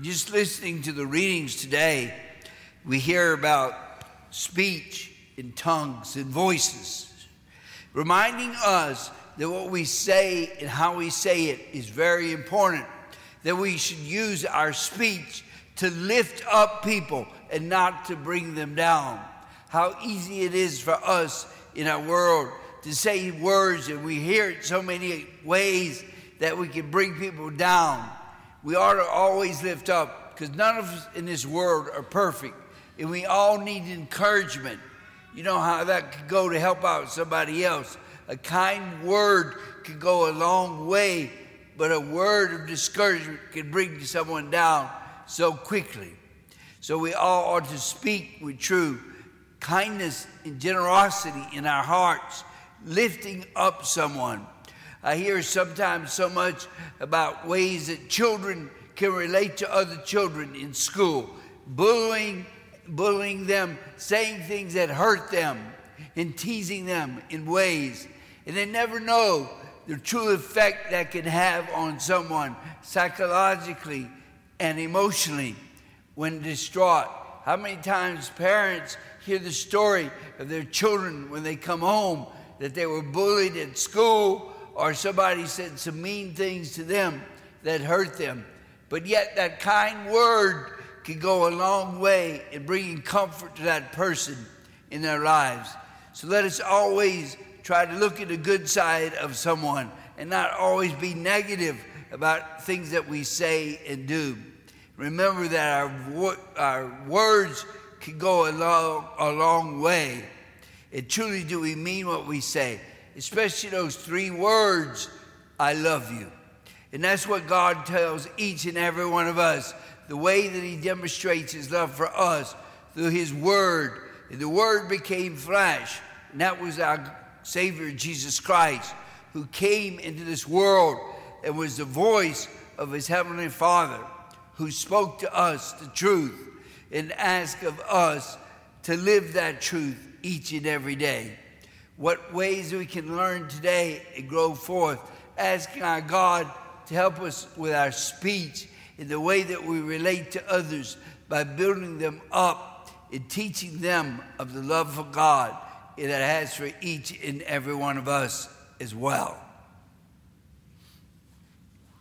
Just listening to the readings today, we hear about speech and tongues and voices, reminding us that what we say and how we say it is very important, that we should use our speech to lift up people and not to bring them down. How easy it is for us in our world to say words, and we hear it so many ways that we can bring people down. We ought to always lift up because none of us in this world are perfect, and we all need encouragement. You know how that could go to help out somebody else. A kind word could go a long way, but a word of discouragement can bring someone down so quickly. So we all ought to speak with true kindness and generosity in our hearts, lifting up someone. I hear sometimes so much about ways that children can relate to other children in school, bullying, bullying them, saying things that hurt them, and teasing them in ways. And they never know the true effect that can have on someone psychologically and emotionally when distraught. How many times parents hear the story of their children when they come home that they were bullied at school or somebody said some mean things to them that hurt them. But yet, that kind word can go a long way in bringing comfort to that person in their lives. So let us always try to look at the good side of someone and not always be negative about things that we say and do. Remember that our, our words can go a long, a long way. And truly, do we mean what we say? Especially those three words, I love you. And that's what God tells each and every one of us the way that He demonstrates His love for us through His Word. And the Word became flesh, and that was our Savior, Jesus Christ, who came into this world and was the voice of His Heavenly Father, who spoke to us the truth and asked of us to live that truth each and every day what ways we can learn today and grow forth, asking our God to help us with our speech in the way that we relate to others by building them up and teaching them of the love of God that has for each and every one of us as well.